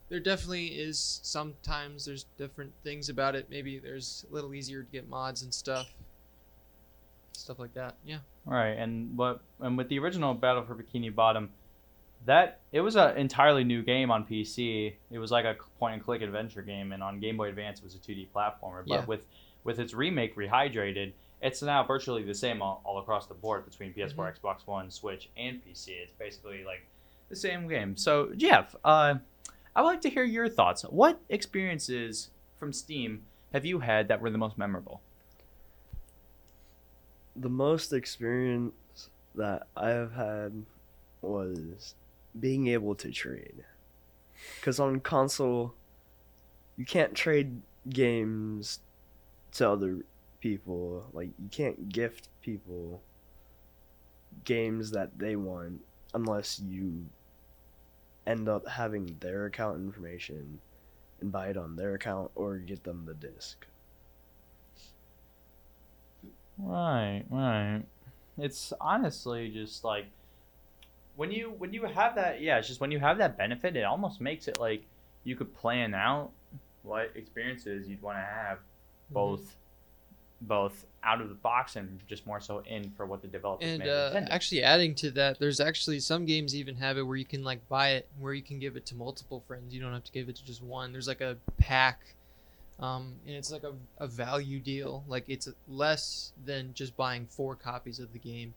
there definitely is sometimes there's different things about it maybe there's a little easier to get mods and stuff stuff like that yeah Right, and what and with the original Battle for Bikini Bottom, that it was an entirely new game on PC. It was like a point and click adventure game, and on Game Boy Advance it was a 2D platformer. But Yeah. with with its remake, Rehydrated, it's now virtually the same all, all across the board between PS4, Xbox One, Switch, and PC. It's basically like the same game. So Jeff, uh, I would like to hear your thoughts. What experiences from Steam have you had that were the most memorable? The most experience that I have had was being able to trade. Because on console, you can't trade games to other people. Like, you can't gift people games that they want unless you end up having their account information and buy it on their account or get them the disc. Right, right. It's honestly just like when you when you have that yeah, it's just when you have that benefit, it almost makes it like you could plan out what experiences you'd want to have mm-hmm. both both out of the box and just more so in for what the developers and uh, actually adding to that there's actually some games even have it where you can like buy it where you can give it to multiple friends. You don't have to give it to just one. There's like a pack um, and it's like a, a value deal. Like it's less than just buying four copies of the game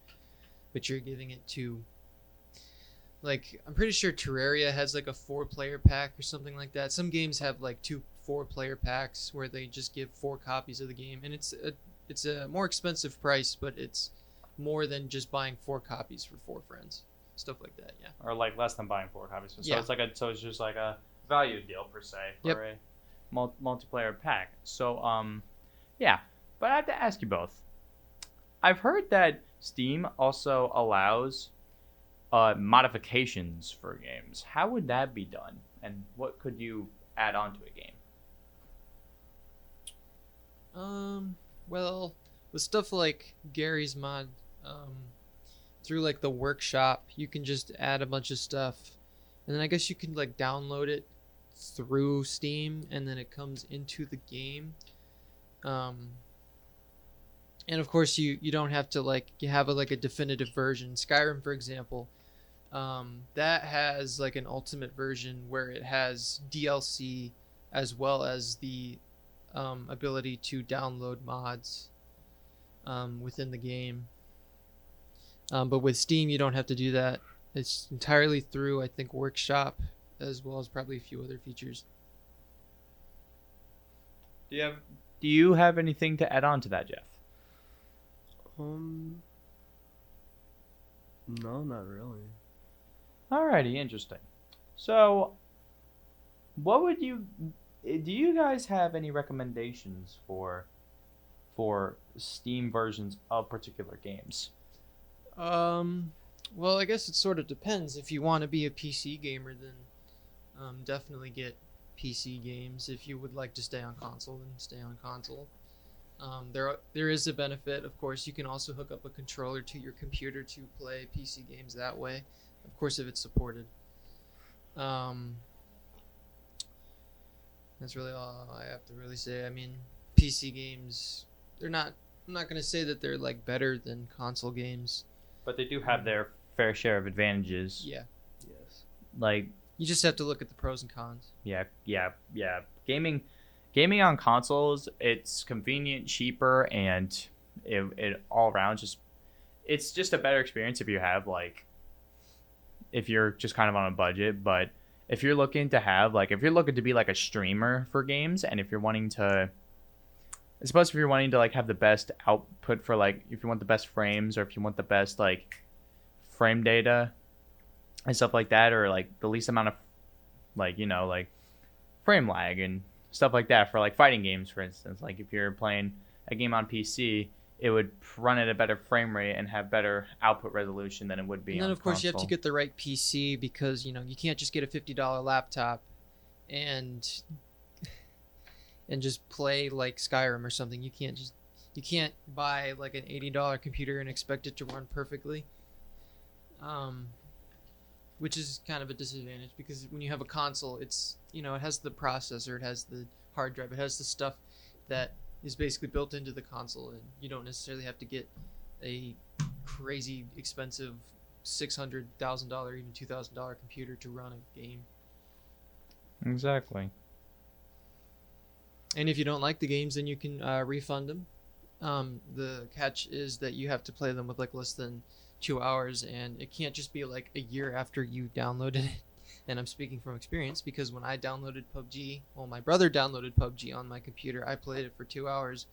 but you're giving it to like i'm pretty sure terraria has like a four player pack or something like that. Some games have like two four player packs where they just give four copies of the game and it's a it's a more expensive price, but it's more than just buying four copies for four friends, stuff like that. Yeah. or like less than buying four copies. So Yeah. it's like a so it's just like a value deal per se for Yep. a mul- multiplayer pack. So um, yeah. But I have to ask you both. I've heard that Steam also allows uh, modifications for games. How would that be done, and what could you add on to a game? Um. Well, stuff like Garry's Mod, um, through like the workshop, you can just add a bunch of stuff, and then I guess you can like download it through Steam, and then it comes into the game. Um. And of course, you you don't have to like you have a, like a definitive version. Skyrim, for example, um, that has like an ultimate version where it has DLC as well as the um, ability to download mods um, within the game. Um, but with Steam, you don't have to do that. It's entirely through, I think, Workshop, as well as probably a few other features. Do you have Do you have anything to add on to that, Jeff? Um, no, not really. Alrighty, interesting. So, what would you do? You guys have any recommendations for for Steam versions of particular games? Um, well, I guess it sort of depends. If you want to be a PC gamer, then um, definitely get PC games. If you would like to stay on console, then stay on console. Um, there, are- there is a benefit, of course. You can also hook up a controller to your computer to play PC games that way. Of course, if it's supported. Um, that's really all I have to really say. I mean, PC games, they're not. I'm not gonna say that they're like better than console games. But they do have their fair share of advantages. Yeah, Yes. Like, you just have to look at the pros and cons. yeah, yeah, yeah. Gaming, gaming on consoles, it's convenient, cheaper, and it, it all around just, it's just a better experience if you have like, if you're just kind of on a budget. But if you're looking to have like, if you're looking to be like a streamer for games, and if you're wanting to, I suppose if you're wanting to like have the best output for like, if you want the best frames or if you want the best like frame data and stuff like that, or like the least amount of like you know like frame lag and stuff like that for like fighting games for instance. Like if you're playing a game on pc it would run at a better frame rate and have better output resolution than it would be And then on of course you have to get the right PC because you know you can't just get a fifty dollar laptop and and just play like Skyrim or something. You can't just you can't buy like an eighty dollar computer and expect it to run perfectly. Um, which is kind of a disadvantage because when you have a console, it's you know it has the processor, it has the hard drive, it has the stuff that is basically built into the console, and you don't necessarily have to get a crazy expensive six hundred thousand dollar, even two thousand dollar computer to run a game. exactly And if you don't like the games, then you can uh, refund them. Um, the catch is that you have to play them with like less than two hours, and it can't just be like a year after you downloaded it. And I'm speaking from experience because when I downloaded PUBG, well, my brother downloaded PUBG on my computer. I played it for two hours,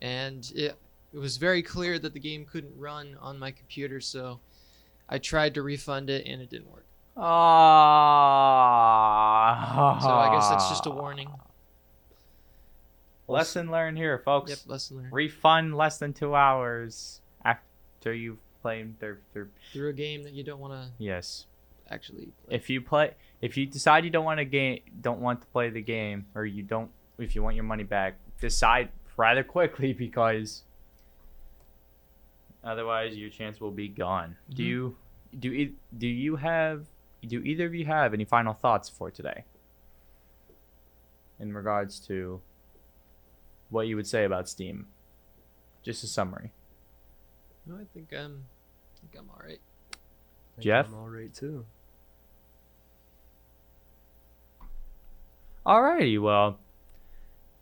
and it it was very clear that the game couldn't run on my computer. So I tried to refund it, and it didn't work. ah So I guess that's just a warning. Lesson learned here folks Yep, lesson learned. refund less than two hours after you've played their, their Through a game that you don't want to yes actually play. if you play if you decide you don't want to game don't want to play the game or you don't if you want your money back decide rather quickly because otherwise your chance will be gone do Mhm. you do e- do you have do either of you have any final thoughts for today in regards to what you would say about steam just a summary No, I think I'm, I think I'm all right. think Jeff? I'm all right too. Alrighty, well,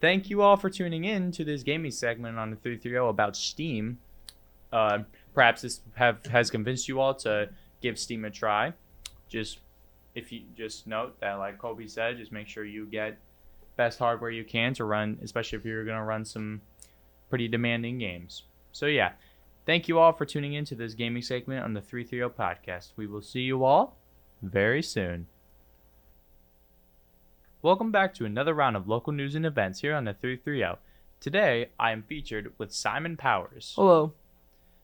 thank you all for tuning in to this gaming segment on the 330 about Steam. Uh, perhaps this have has convinced you all to give Steam a try. Just if you just note that, like Kobe said, just make sure you get best hardware you can to run, especially if you're gonna run some pretty demanding games. So yeah, thank you all for tuning in to this gaming segment on the 330 podcast. We will see you all very soon. Welcome back to another round of local news and events here on the 330. Today, I am featured with Simon Powers. Hello.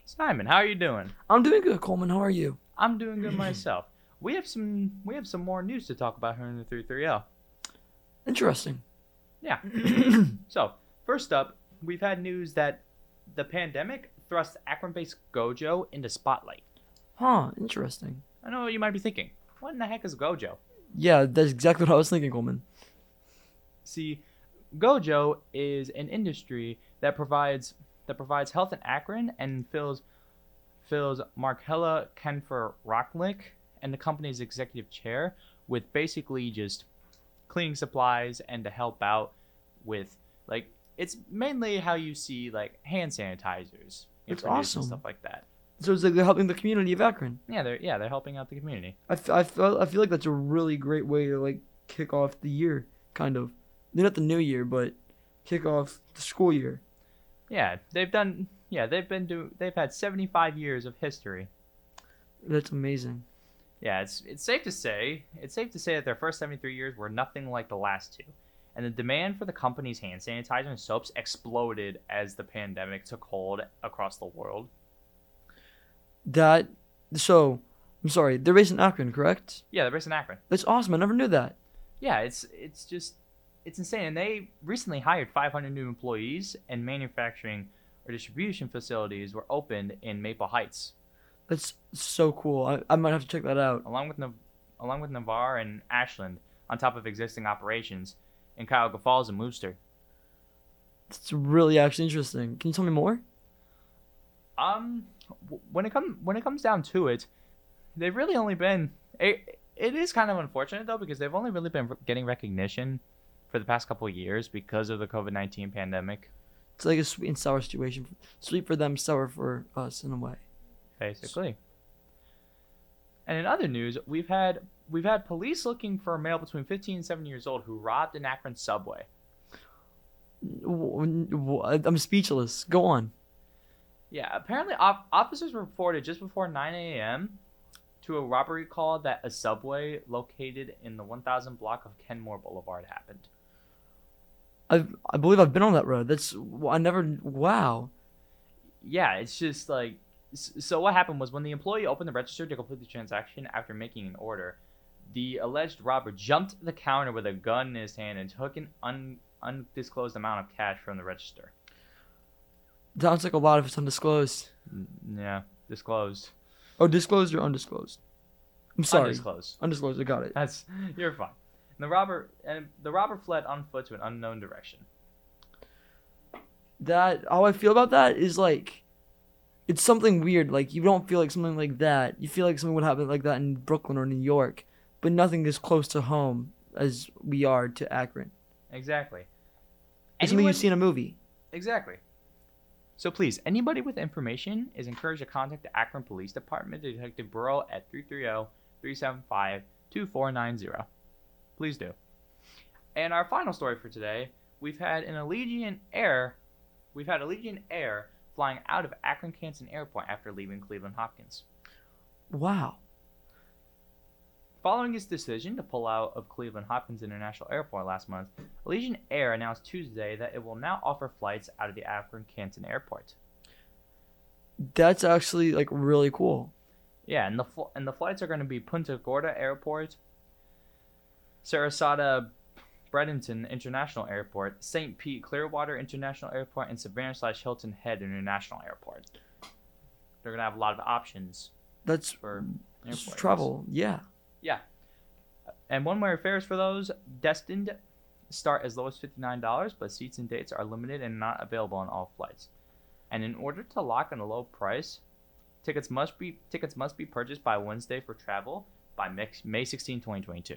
Simon, how are you doing? I'm doing good, Coleman. How are you? I'm doing good myself. We have some we have some more news to talk about here in the 330. Interesting. Yeah. so, first up, we've had news that the pandemic thrust Akron-based Gojo into spotlight. Huh, interesting. I know what you might be thinking. What in the heck is Gojo? Yeah, that's exactly what I was thinking, Coleman. See, Gojo is an industry that provides that provides health in Akron and fills fills Marcella Kanfer Rolnick and the company's executive chair with basically just cleaning supplies and to help out with like it's mainly how you see like hand sanitizers It's awesome. and stuff like that. So it's like they're helping the community of Akron. Yeah, they're yeah they're helping out the community. I, f- I, feel, I feel like that's a really great way to like kick off the year, kind of. Not the new year, but kick off the school year. Yeah, they've done yeah they've been do they've had 75 years of history. That's amazing. Yeah, it's it's safe to say it's safe to say that their first 73 years were nothing like the last two. And the demand for the company's hand sanitizer and soaps exploded as the pandemic took hold across the world. That so I'm sorry, they're based in Akron, correct? Yeah, they're based in Akron. That's awesome. I never knew that. Yeah, it's it's just it's insane. And they recently hired 500 new employees, and manufacturing or distribution facilities were opened in Maple Heights, That's so cool. I, I might have to check that out. along with Nav- along with Navarre and Ashland, on top of existing operations in Cuyahoga Falls and Wooster. It's really actually interesting. Can you tell me more? Um, when it comes when it comes down to it, they've really only been. It, it is kind of unfortunate though because they've only really been getting recognition for the past couple of years because of the COVID nineteen pandemic, It's like a sweet and sour situation. Sweet for them, sour for us in a way. Basically. And in other news, we've had we've had police looking for a male between 15 and 7 years old who robbed an Akron subway. I'm speechless. Go on. Yeah, apparently officers reported just before 9 a.m. to a robbery call that a subway located in the 1000 block of Kenmore Boulevard happened. I I believe I've been on that road. That's I never. Wow. Yeah, it's just like so. What happened was when the employee opened the register to complete the transaction after making an order, the alleged robber jumped the counter with a gun in his hand and took an un- undisclosed amount of cash from the register. Sounds like a lot if it's undisclosed. N- Yeah, disclosed. Oh, disclosed or undisclosed? I'm sorry. Undisclosed. Undisclosed. I got it. That's you're fine. And the robber and the robber fled on foot to an unknown direction. That how I feel about that is like, it's something weird. Like you don't feel like something like that. You feel like something would happen like that in Brooklyn or New York, but nothing as close to home as we are to Akron. Exactly. It's something you Anyone- see in a movie. Exactly. So please, anybody with information is encouraged to contact the Akron Police Department Detective Burrell at oh, 330-375-2490. Please do. And our final story for today, we've had an Allegiant Air, we've had Allegiant Air flying out of Akron Canton Airport after leaving Cleveland Hopkins. Wow. Following its decision to pull out of Cleveland Hopkins International Airport last month, Allegiant Air announced Tuesday that it will now offer flights out of the Akron Canton Airport. That's actually like really cool. Yeah, and the fl- and the flights are going to be Punta Gorda Airport, Sarasota Bradenton International Airport, St. Pete Clearwater International Airport, and Savannah slash Hilton Head International Airport. They're going to have a lot of options That's for travel. Yeah. Yeah. And one way fares for those destined start as low as $59, but seats and dates are limited and not available on all flights. And in order to lock in a low price, tickets must be tickets must be purchased by Wednesday for travel by May- May 16, 2022.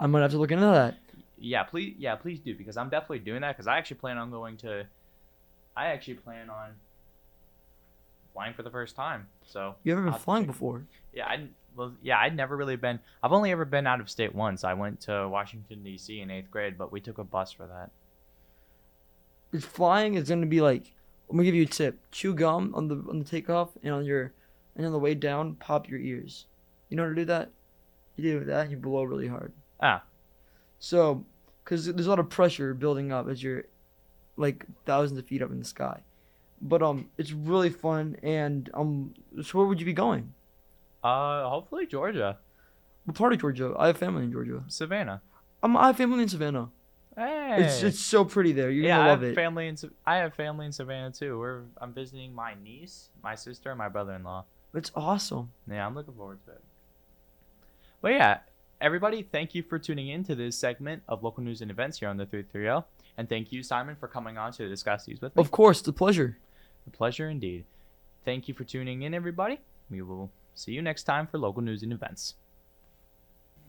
I'm going to have to look into that. Yeah, please yeah, please do because I'm definitely doing that cuz I actually plan on going to I actually plan on flying for the first time. So You ever been I'll flying check- before? Yeah, I well, yeah, I'd never really been. I've only ever been out of state once. I went to Washington D.C. in eighth grade, but we took a bus for that. It's flying is gonna be like. I'm gonna give you a tip. Chew gum on the on the takeoff and on your and on the way down, pop your ears. You know how to do that? You do that, you blow really hard. Ah. So, because there's a lot of pressure building up as you're like thousands of feet up in the sky. But um, it's really fun, and um, so where would you be going? Uh, hopefully Georgia, What part of Georgia? I have family in Georgia. Savannah. Um, I have family in Savannah. Hey. It's it's so pretty there. You're yeah, gonna love I have it. family in I have family in Savannah too. We're I'm visiting my niece, my sister, and my brother-in-law. It's awesome. Yeah, I'm looking forward to it. But yeah, everybody, thank you for tuning in to this segment of local news and events here on the 330. And thank you, Simon, for coming on to discuss these with me. Of course, the pleasure. A pleasure indeed. Thank you for tuning in, everybody. We will see you next time for local news and events.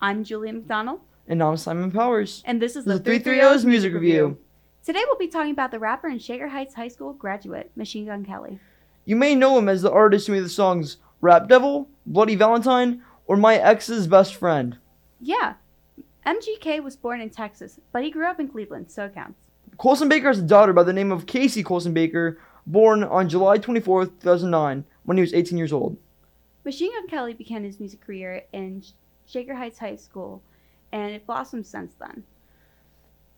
I'm Julia McDonald, And I'm Simon Powers. and this is The the 330's music review. Today we'll be talking about the rapper and Shaker Heights High School graduate, Machine Gun Kelly. You may know him as the artist who made the songs Rap Devil, Bloody Valentine, or My Ex's Best Friend. Yeah, MGK was born in Texas, but he grew up in Cleveland, so it counts. Colson Baker has a daughter by the name of Casey Colson Baker, born on July 24th, 2009, when he was 18 years old. Machine Gun Kelly began his music career in Shaker Heights High School, and it blossomed since then.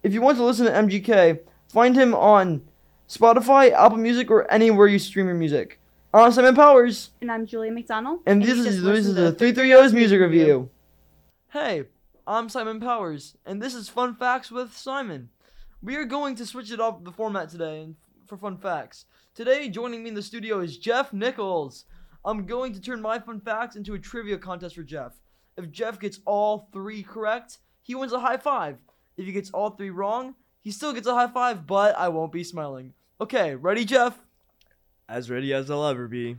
If you want to listen to MGK, find him on Spotify, Apple Music, or anywhere you stream your music. I'm Simon Powers, And I'm Julia McDonald. and this is, this is the 330's music review. Hey, I'm Simon Powers, and this is Fun Facts with Simon. We are going to switch it up the format today and for fun facts. Today, joining me in the studio is Jeff Nichols. I'm going to turn my fun facts into a trivia contest for Jeff. If Jeff gets all three correct, he wins a high five. If he gets all three wrong, he still gets a high five, but I won't be smiling. Okay, ready, Jeff? As ready as I'll ever be.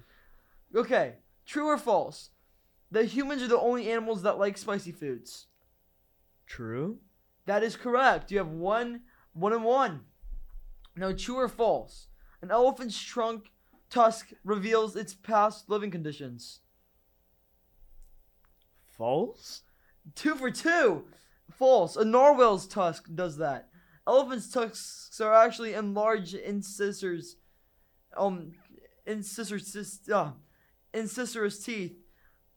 Okay, true or false? That humans are the only animals that like spicy foods. True? That is correct. You have one, one and one. Now, true or false? An elephant's trunk tusk reveals its past living conditions. False? Two for two. False. A narwhal's tusk does that. Elephants' tusks are actually enlarged incisors, um, incisors, uh, incisors teeth,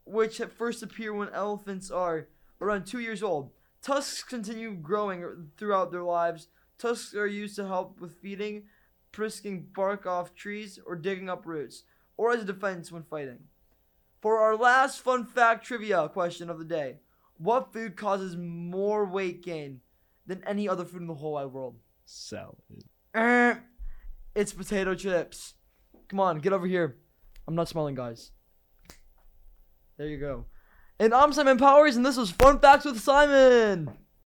which at first appear when elephants are around two years old. Tusks continue growing throughout their lives. Tusks are used to help with feeding, prisking bark off trees, or digging up roots, or as a defense when fighting. For our last fun fact trivia question of the day, what food causes more weight gain than any other food in the whole wide world? Salad. Eh, it's potato chips. Come on, get over here. I'm not smiling, guys. There you go. And I'm Simon Powers, and this was Fun Facts with Simon.